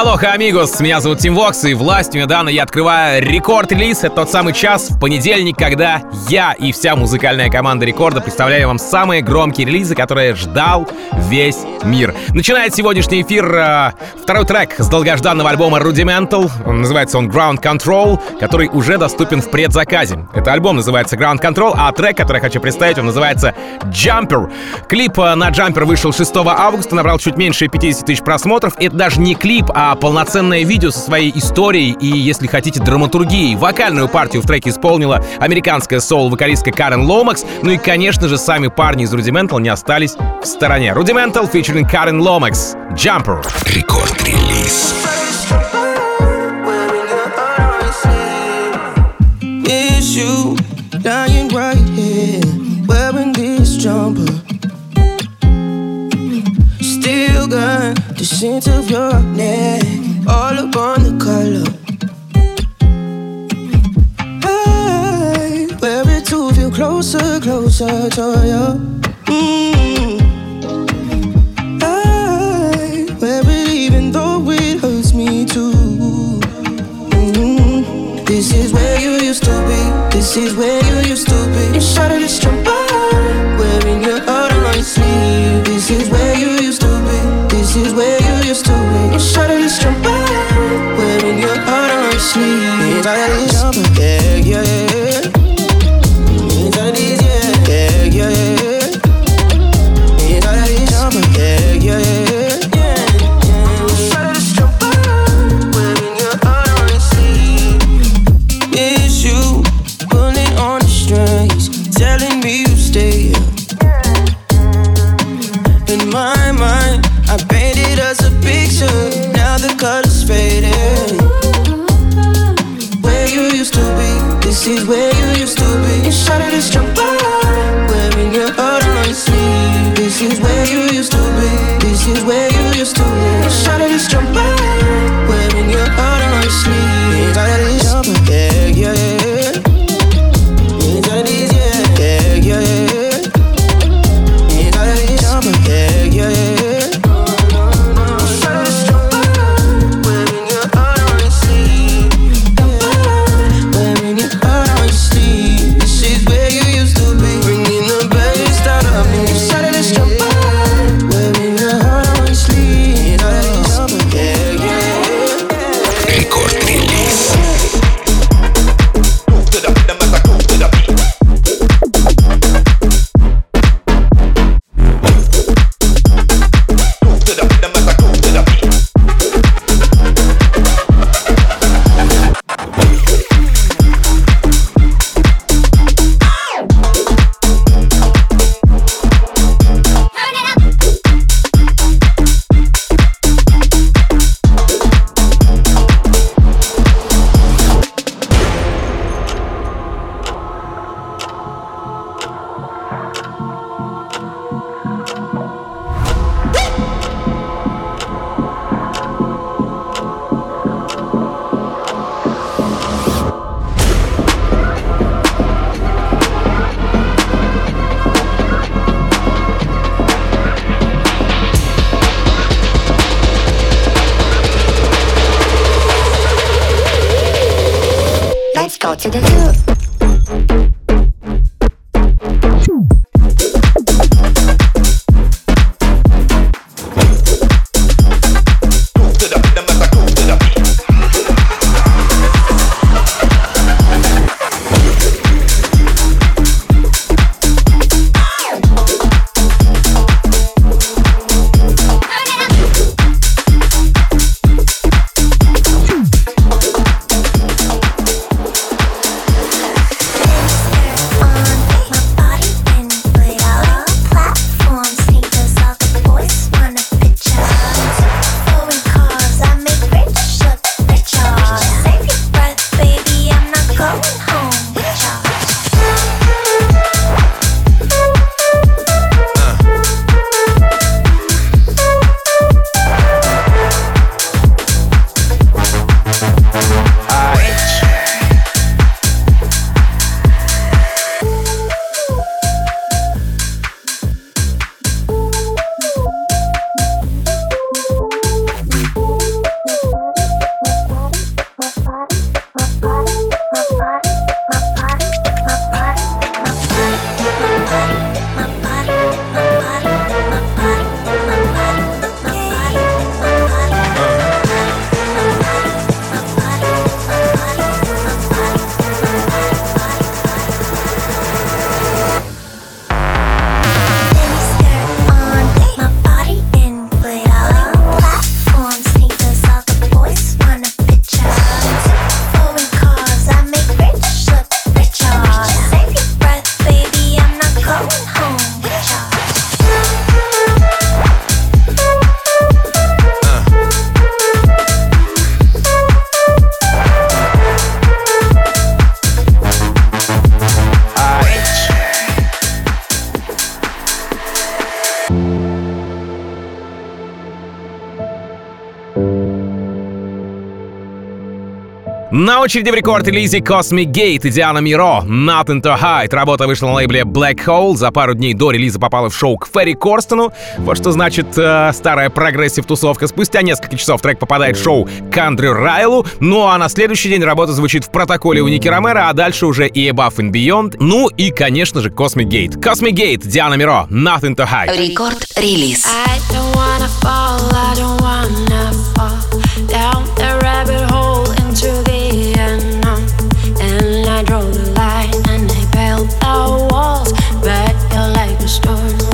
Алоха, амигос, меня зовут Тим Вокс, и властью недавно я открываю рекорд-релиз. Это тот самый час в понедельник, когда я и вся музыкальная команда рекорда представляю вам самые громкие релизы, которые ждал весь мир. Начинает сегодняшний эфир э, второй трек с долгожданного альбома Rudimental. Называется он Ground Control, который уже доступен в предзаказе. Это альбом называется Ground Control, а трек, который я хочу представить, он называется Jumper. Клип э, на Jumper вышел 6 августа, набрал чуть меньше 50 тысяч просмотров. Это даже не клип, а полноценное видео со своей историей и, если хотите, драматургией. Вокальную партию в треке исполнила американская соул-вокалистка Карен Ломакс. Ну и, конечно же, сами парни из Rudimental не остались в стороне. Rudimental featuring Карен Ломакс. Jumper. Рекорд-релиз. It's The scent of your neck, all up on the collar. Hey, wear it to feel closer, closer to you. Mm. Wear it even though it hurts me too. Mm. This is where you used to be. This is where you used to be. Inside of jumper, wearing sleep. Yeah, yeah, yeah. To the zoo. На очереди в Record Release Cosmic Gate и Diana Miro Nothing to Hide. Работа вышла на лейбле Black Hole. За пару дней до релиза попала в шоу к Ферри Корстену. Вот что значит э, старая progressive-тусовка. Спустя несколько часов трек попадает в шоу к Эндрю Райелу. Ну а на следующий день работа звучит в протоколе у Ники Ромеро, а дальше уже и Above and Beyond. Ну и, конечно же, Cosmic Gate. Cosmic Gate, Diana Miro, Nothing to Hide. Record Release. I don't wanna fall, I don't wanna fall down the rabbit hole.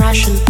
passion.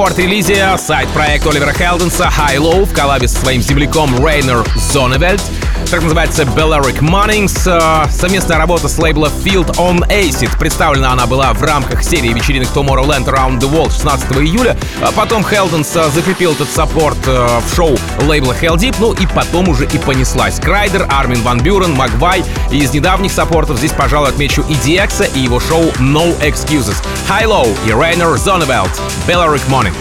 Record Release side-проект Оливера Хелденса HI-LO в коллабе со своим земляком Reinier Zonneveld. Так называется Balearic Mornings. Э, совместная работа с лейбла Filth on Acid. Представлена она была в рамках серии вечеринок Tomorrowland Around the World 16 июля. А потом Хелденс закрепил этот саппорт э, в шоу лейбла Heldeep, ну и потом уже и понеслась. Крайдер, Армин Ван Бюрен, Магвай. И из недавних саппортов здесь, пожалуй, отмечу и Диекса, и его шоу No Excuses. High Low и Рейнер Зоневельд. Belleric Morning.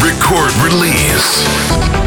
Record release.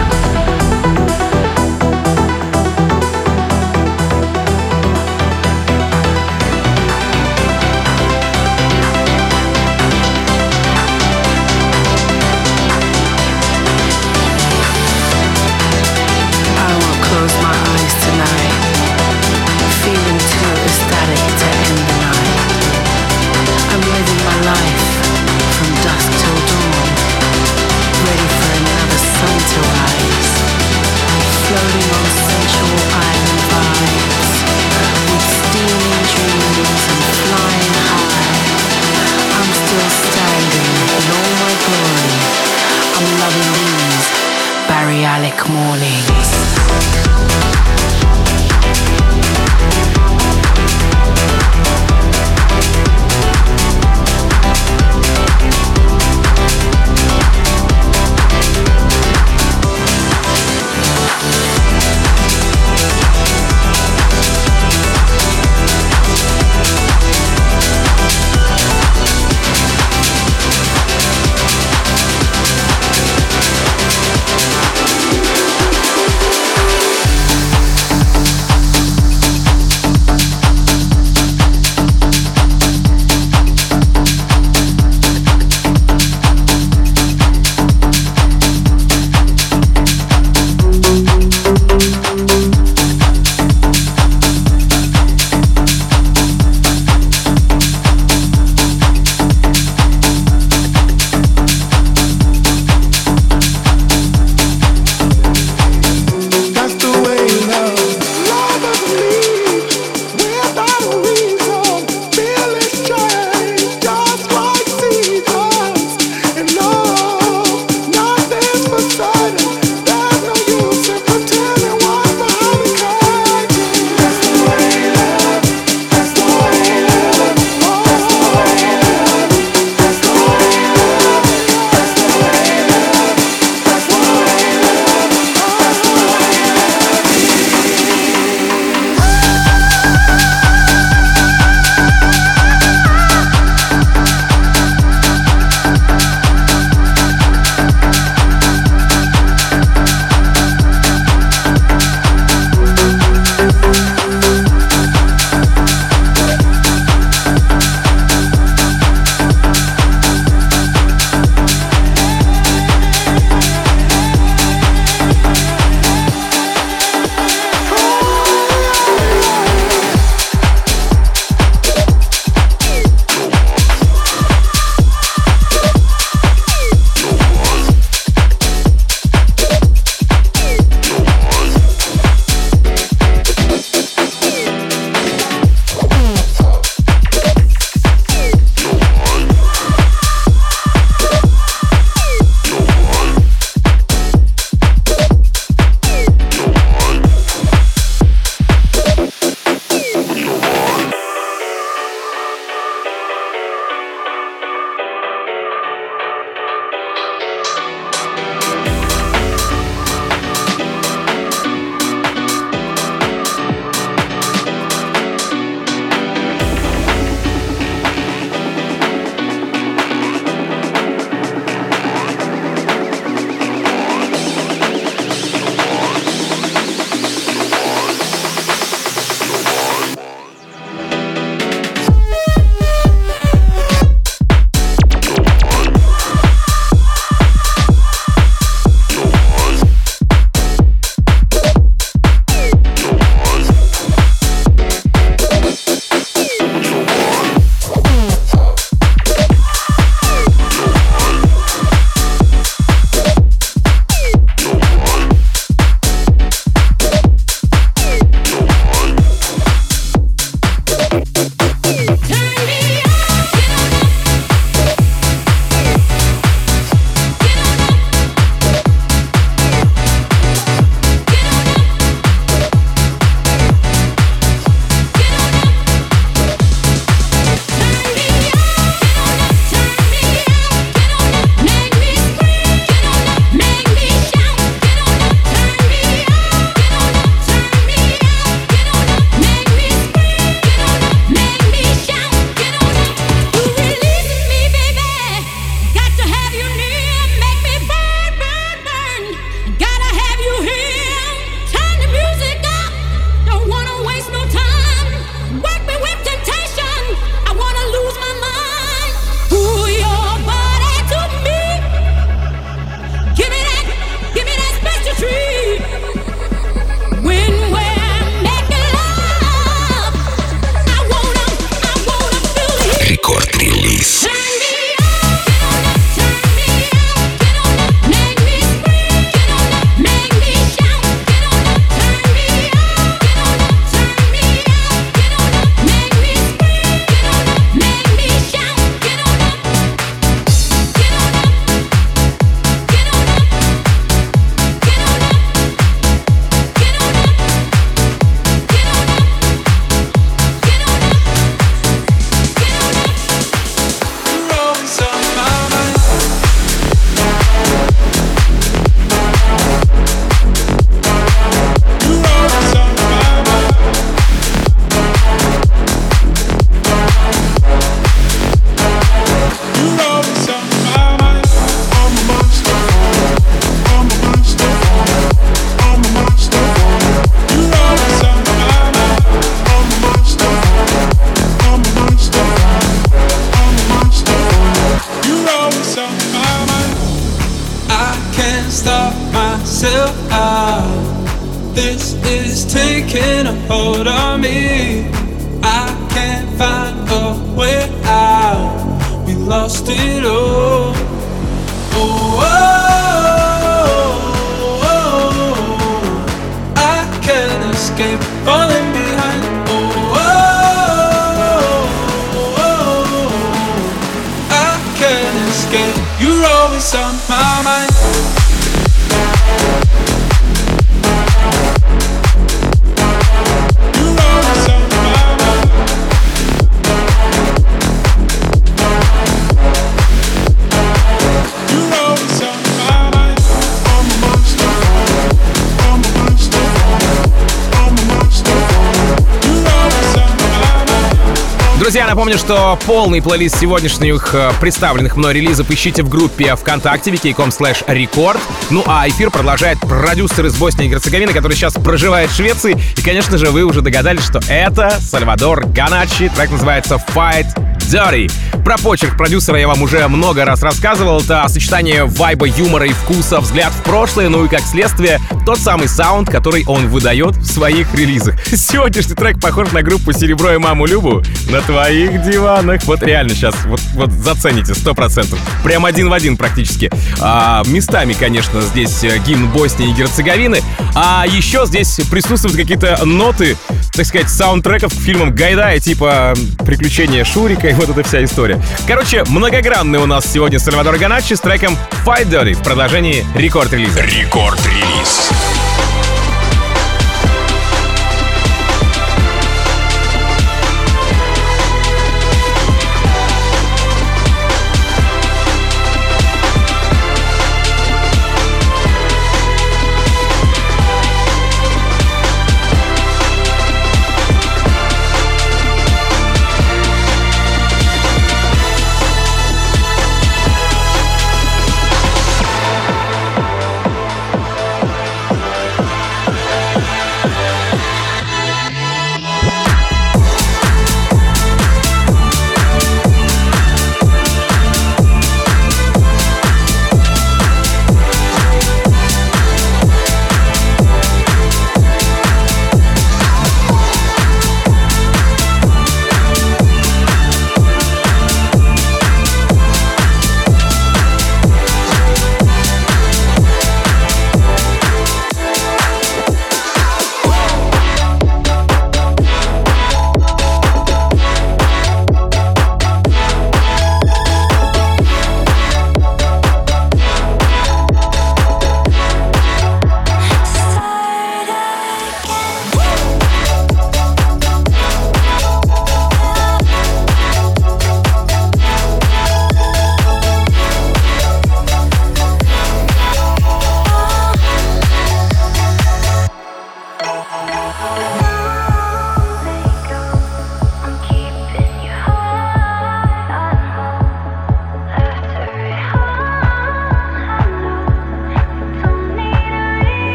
Полный плейлист сегодняшних э, представленных мной релизов ищите в группе ВКонтакте wiki.com slash record. Ну а эфир продолжает продюсер из Боснии и Герцеговины, который сейчас проживает в Швеции. И, конечно же, вы уже догадались, что это Сальвадор Ганачи. Трек называется Fight Dirty. Про почерк продюсера я вам уже много раз рассказывал. Это сочетание вайба, юмора и вкуса, взгляд в прошлое, ну и как следствие, тот самый саунд, который он выдает в своих релизах. Сегодняшний трек похож на группу «Серебро и маму Любу» на твоих диванах. Вот реально сейчас, вот, вот зацените, сто процентов. Прям один в один практически. А, местами, конечно, здесь э, гимн Боснии и Герцеговины. А еще здесь присутствуют какие-то ноты, так сказать, саундтреков к фильмам Гайдая, типа «Приключения Шурика» и вот эта вся история. Короче, многогранный у нас сегодня Сальвадор Ганачи с треком Fight Dirty в продолжении рекорд-релиза. Рекорд-релиз.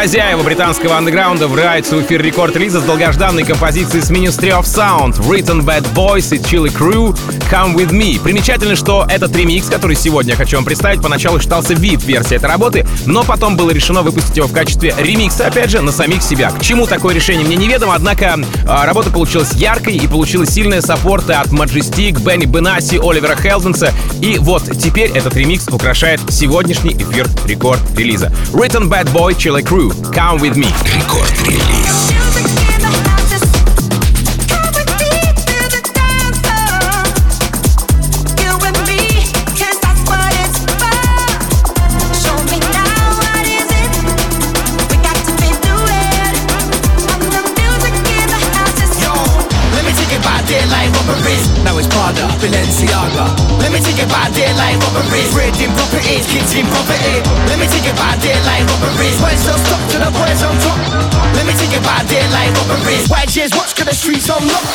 Хозяева британского андеграунда врываются в эфир Record Release с долгожданной композицией с Ministry of Sound, Riton, Bad Boy Chiller Crew Come With Me. Примечательно, что этот ремикс, который сегодня я хочу вам представить, поначалу считался VIP-версией этой работы, но потом было решено выпустить его в качестве ремикса, опять же, на самих себя. К чему такое решение мне неведомо, однако а, работа получилась яркой и получила сильные саппорты от Majestic, Бенни Бенаси, Оливера Хелденса. И вот теперь этот ремикс украшает сегодняшний эфир Record Release. Riton, Bad Boy Chiller Crew Come With Me. Record Release. about their life robberies Raiding properties, kitchen property Let me take you about their life robberies Words don't stop to the words on top Let me take you about their life robberies Why just watch cause the streets on lock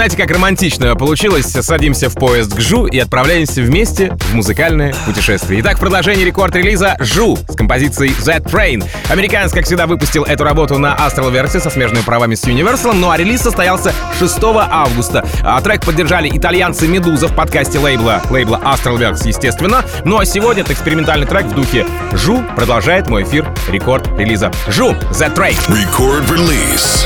Знаете, как романтично получилось? Садимся в поезд к Жу и отправляемся вместе в музыкальное путешествие. Итак, продолжение рекорд-релиза «Жу» с композицией «That Train». Американец, как всегда, выпустил эту работу на Astral Verse со смежными правами с Universal, ну а релиз состоялся 6 августа. А трек поддержали итальянцы «Медуза» в подкасте лейбла, лейбла Astral Verse, естественно. Ну а сегодня этот экспериментальный трек в духе «Жу» продолжает мой эфир рекорд-релиза. «Жу» «That Train». Record release.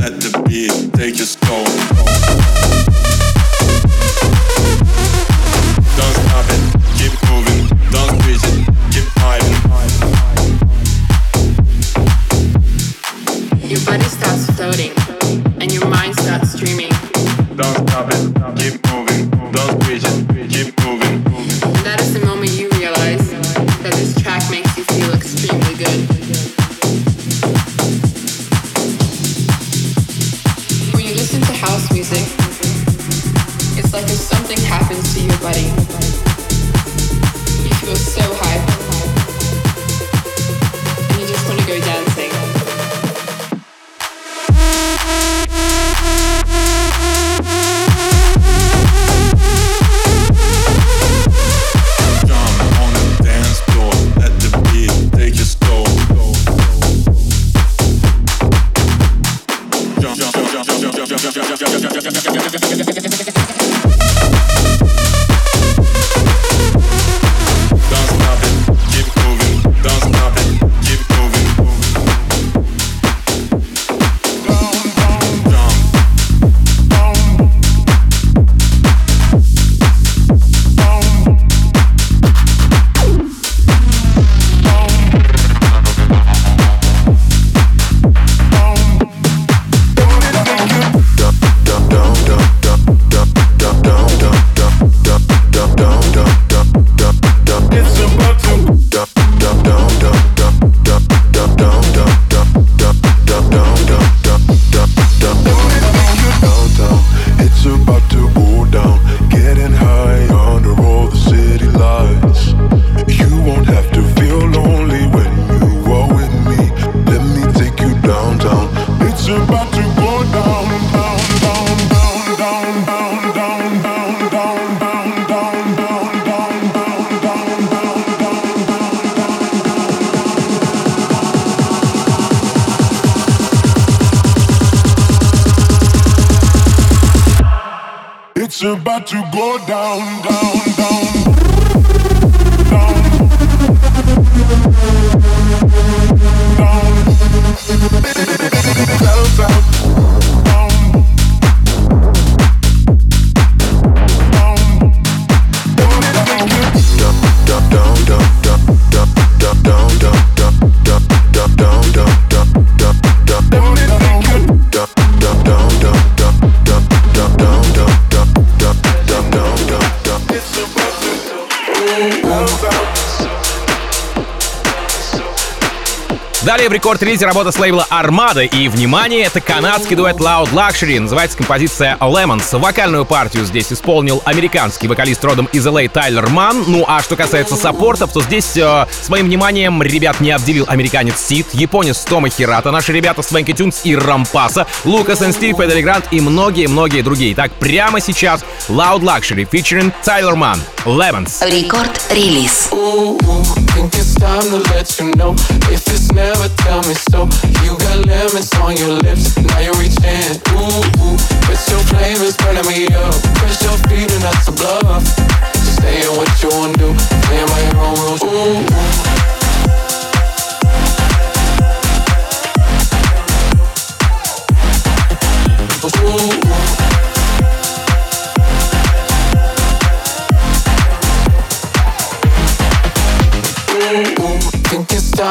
let the beat take your soul. down, down. Далее в Record Release работа с лейбла Armada. И, внимание, это канадский дуэт Loud Luxury. Называется композиция Lemons. Вокальную партию здесь исполнил американский вокалист родом из LA Тайлер Ман. Ну а что касается саппортов, то здесь э, своим вниманием ребят не обделил американец CID, японец Тома Хирата, наши ребята Swanky Tunes и Rompasso, Лукас и Стив, Эдели Грант и многие-многие другие. Так, прямо сейчас Loud Luxury featuring Тайлер Ман. Lemons. Record Release. Think it's time to let you know. If it's never, tell me so. You got lemons on your lips, now you're reaching. Ooh, ooh, but your flavor's burning me up. Cause you're feeding us a bluff. Just saying what you wanna do, playing your own rules. Ooh. Ooh, ooh.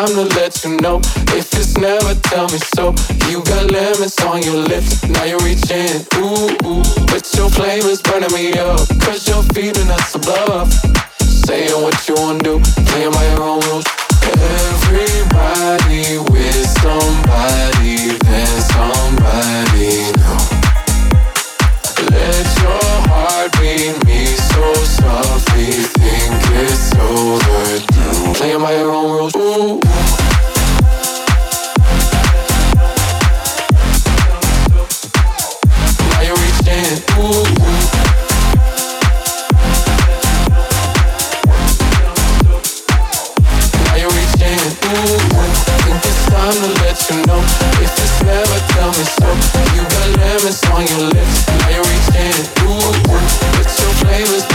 Time to let you know. If it's never, tell me so. You got lemons on your lips, now you're reaching. Ooh, ooh, but your flavor's burning me up. Cause you're feeding us a bluff. Saying what you wanna do, playing by your own rules. Everybody with somebody, then somebody know. Let your heart beat me so softly, think it's overdue. Playing by your own rules. Ooh. Now you're reaching. Ooh. Now you're reaching. Ooh. Think it's time to let you know. If never, tell me so. You got lemons on your lips. Now you're reaching. Ooh. It's your flavors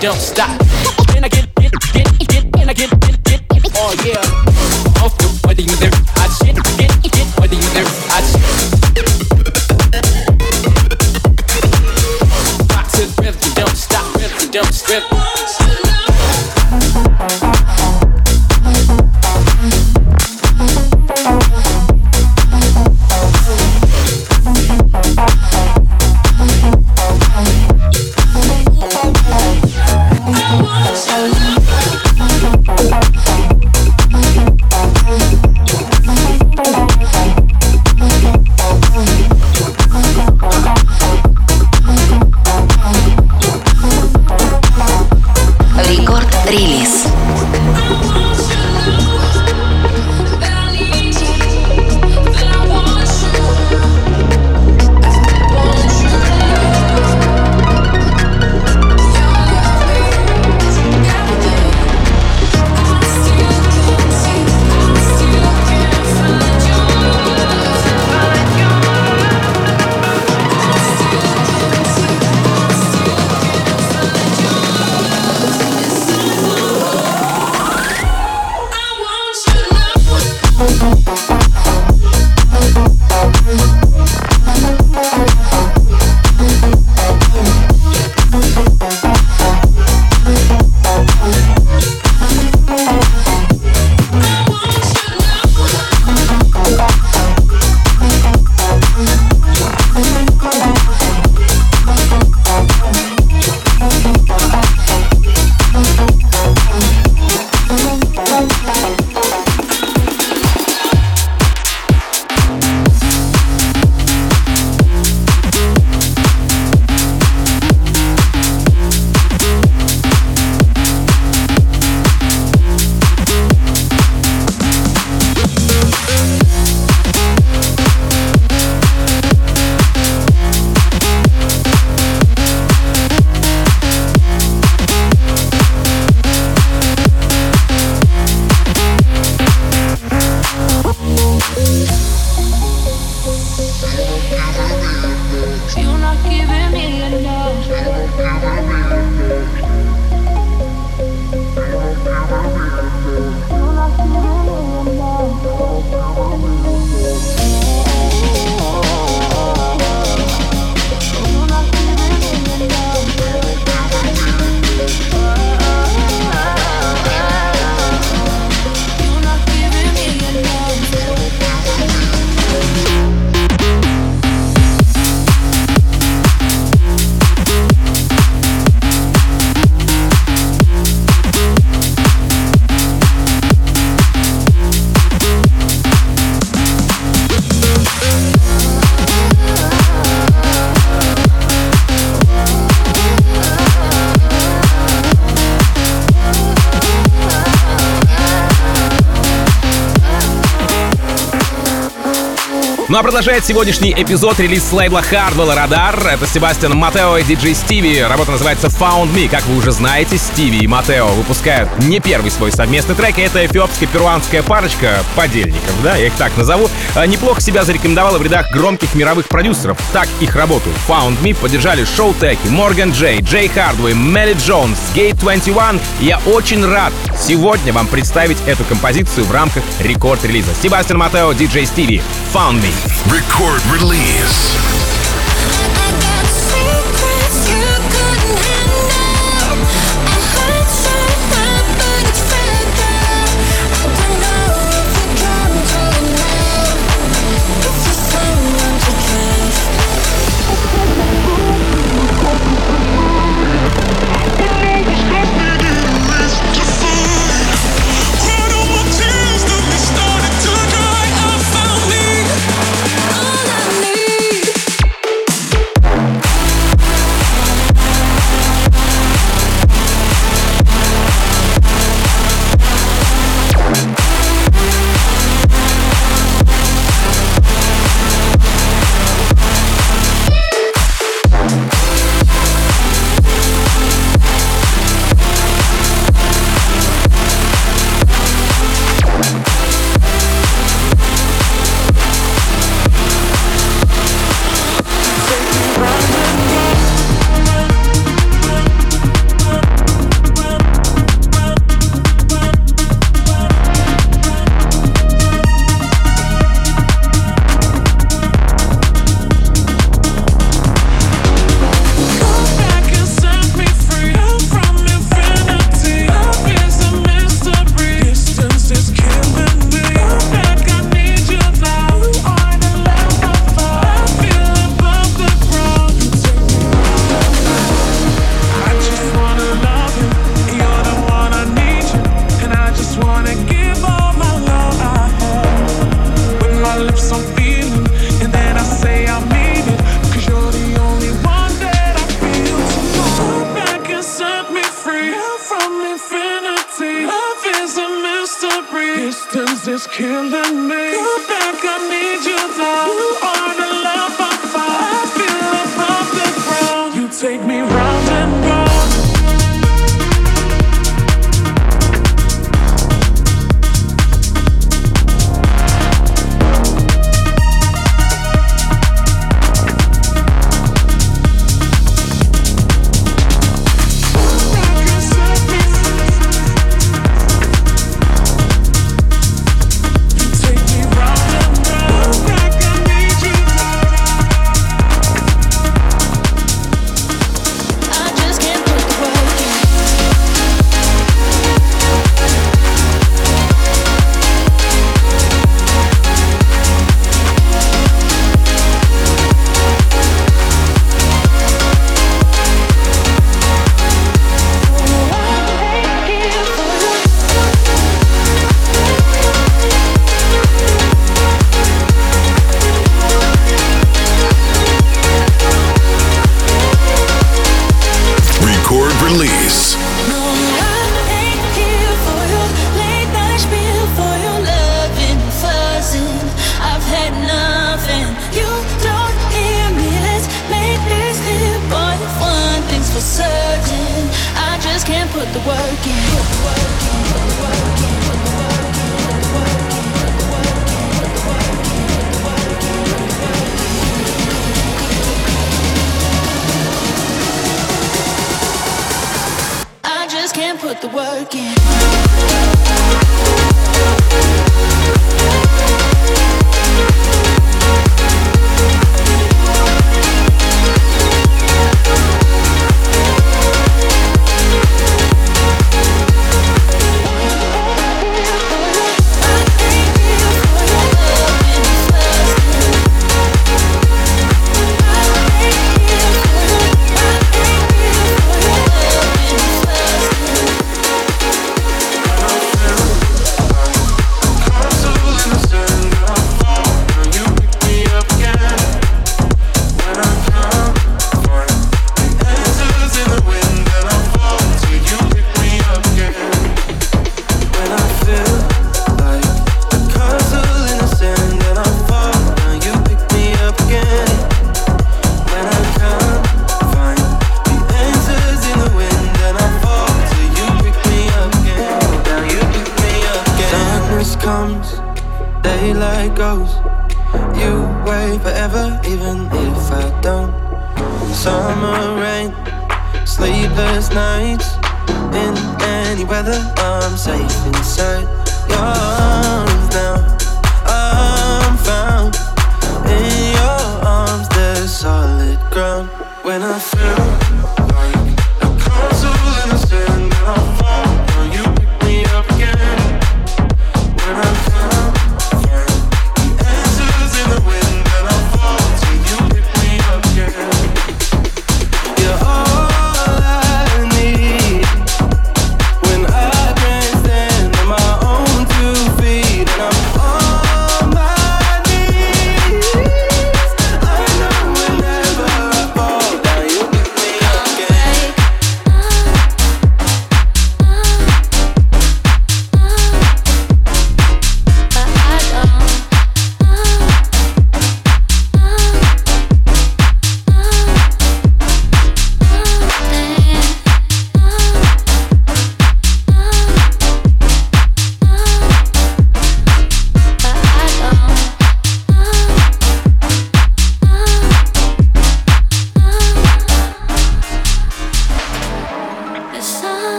don't stop. Ну а продолжает сегодняшний эпизод релиз с лейбла Hardwell Radar. Это Себастьян Матео и диджей Стиви. Работа называется Found Me. Как вы уже знаете, Стиви и Матео выпускают не первый свой совместный трек. Это эфиопско-перуанская парочка подельников, да, я их так назову. А, Неплохо себя зарекомендовала в рядах громких мировых продюсеров. Так их работу Found Me поддержали Шоу Теки, Морган Джей, Джей Хардвей, Мелли Джонс, Gate 21. И Я очень рад сегодня вам представить эту композицию в рамках рекорд-релиза. Себастьян Матео, диджей Стиви. Found Me. Record release.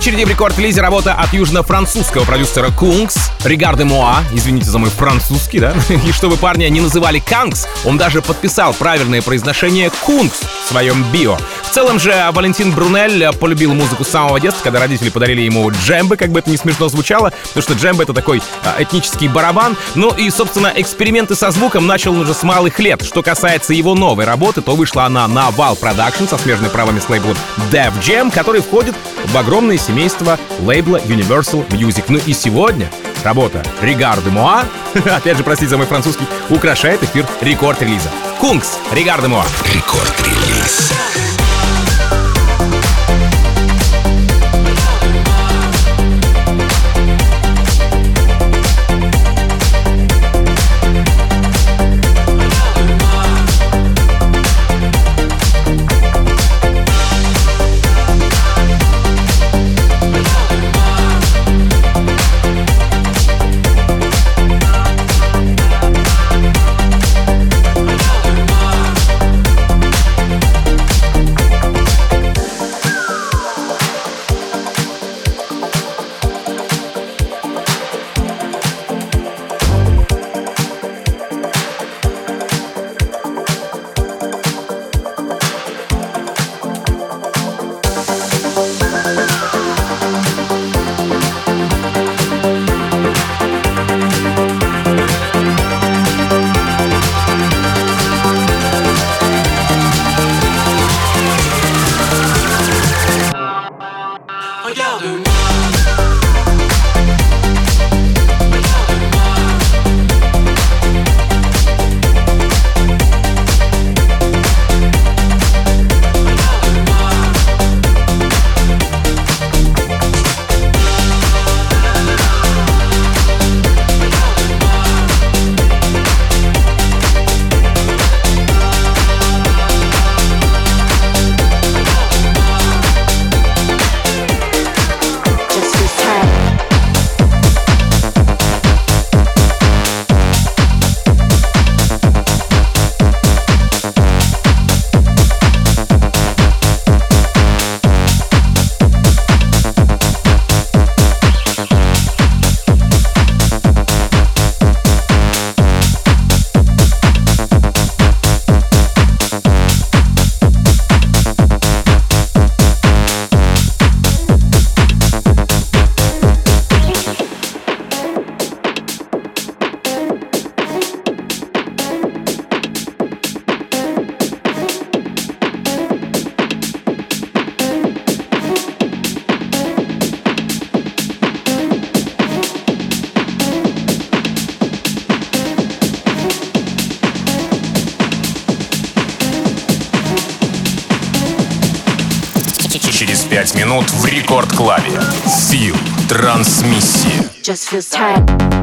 Очереди в Record Release работа от южно-французского продюсера Kungs, Regarde-moi, извините за мой французский, да? И чтобы парня не называли Канкс, он даже подписал правильное произношение Kungs в своем био. В целом же Валентин Брунель полюбил музыку с самого детства, когда родители подарили ему джембе, как бы это не смешно звучало, потому что джембе — это такой а, этнический барабан. Ну и, собственно, эксперименты со звуком начал он уже с малых лет. Что касается его новой работы, то вышла она на Val Production со смежными правами с лейблом Def Jam, который входит в огромное семейство лейбла Universal Music. Ну и сегодня работа Regarde-moi, опять же, простите за мой французский, украшает эфир рекорд-релиза. Kungs, Regarde-moi. Рекорд-релиз. Just feels tight.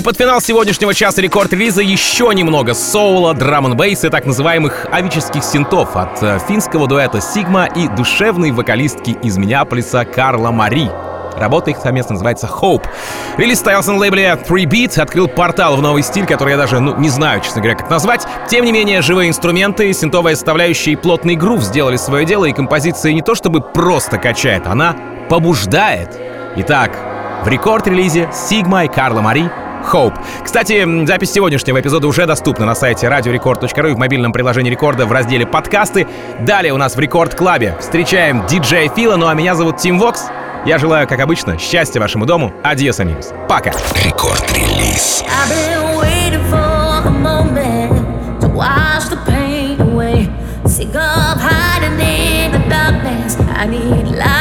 И под финал сегодняшнего часа рекорд-релиза еще немного соула, драм н и так называемых авических синтов от э, финского дуэта Сигма и душевной вокалистки из Миннеаполиса Карла Мари. Работа их совместно называется Hope. Релиз состоялся на лейбле 3Beat, открыл портал в новый стиль, который я даже ну, не знаю, честно говоря, как назвать. Тем не менее, живые инструменты, синтовая составляющая и плотный грув сделали свое дело, и композиция не то чтобы просто качает, она побуждает. Итак, в рекорд-релизе Sigma и Carla Marie Hope. Кстати, запись сегодняшнего эпизода уже доступна на сайте radiorecord.ru и в мобильном приложении Рекорда в разделе «Подкасты». Далее у нас в Record Club е встречаем диджея Фила, ну а меня зовут Тим Вокс. Я желаю, как обычно, счастья вашему дому. Adiós, amigos. Пока. Рекорд-релиз. Sick of hiding in the darkness. I need light.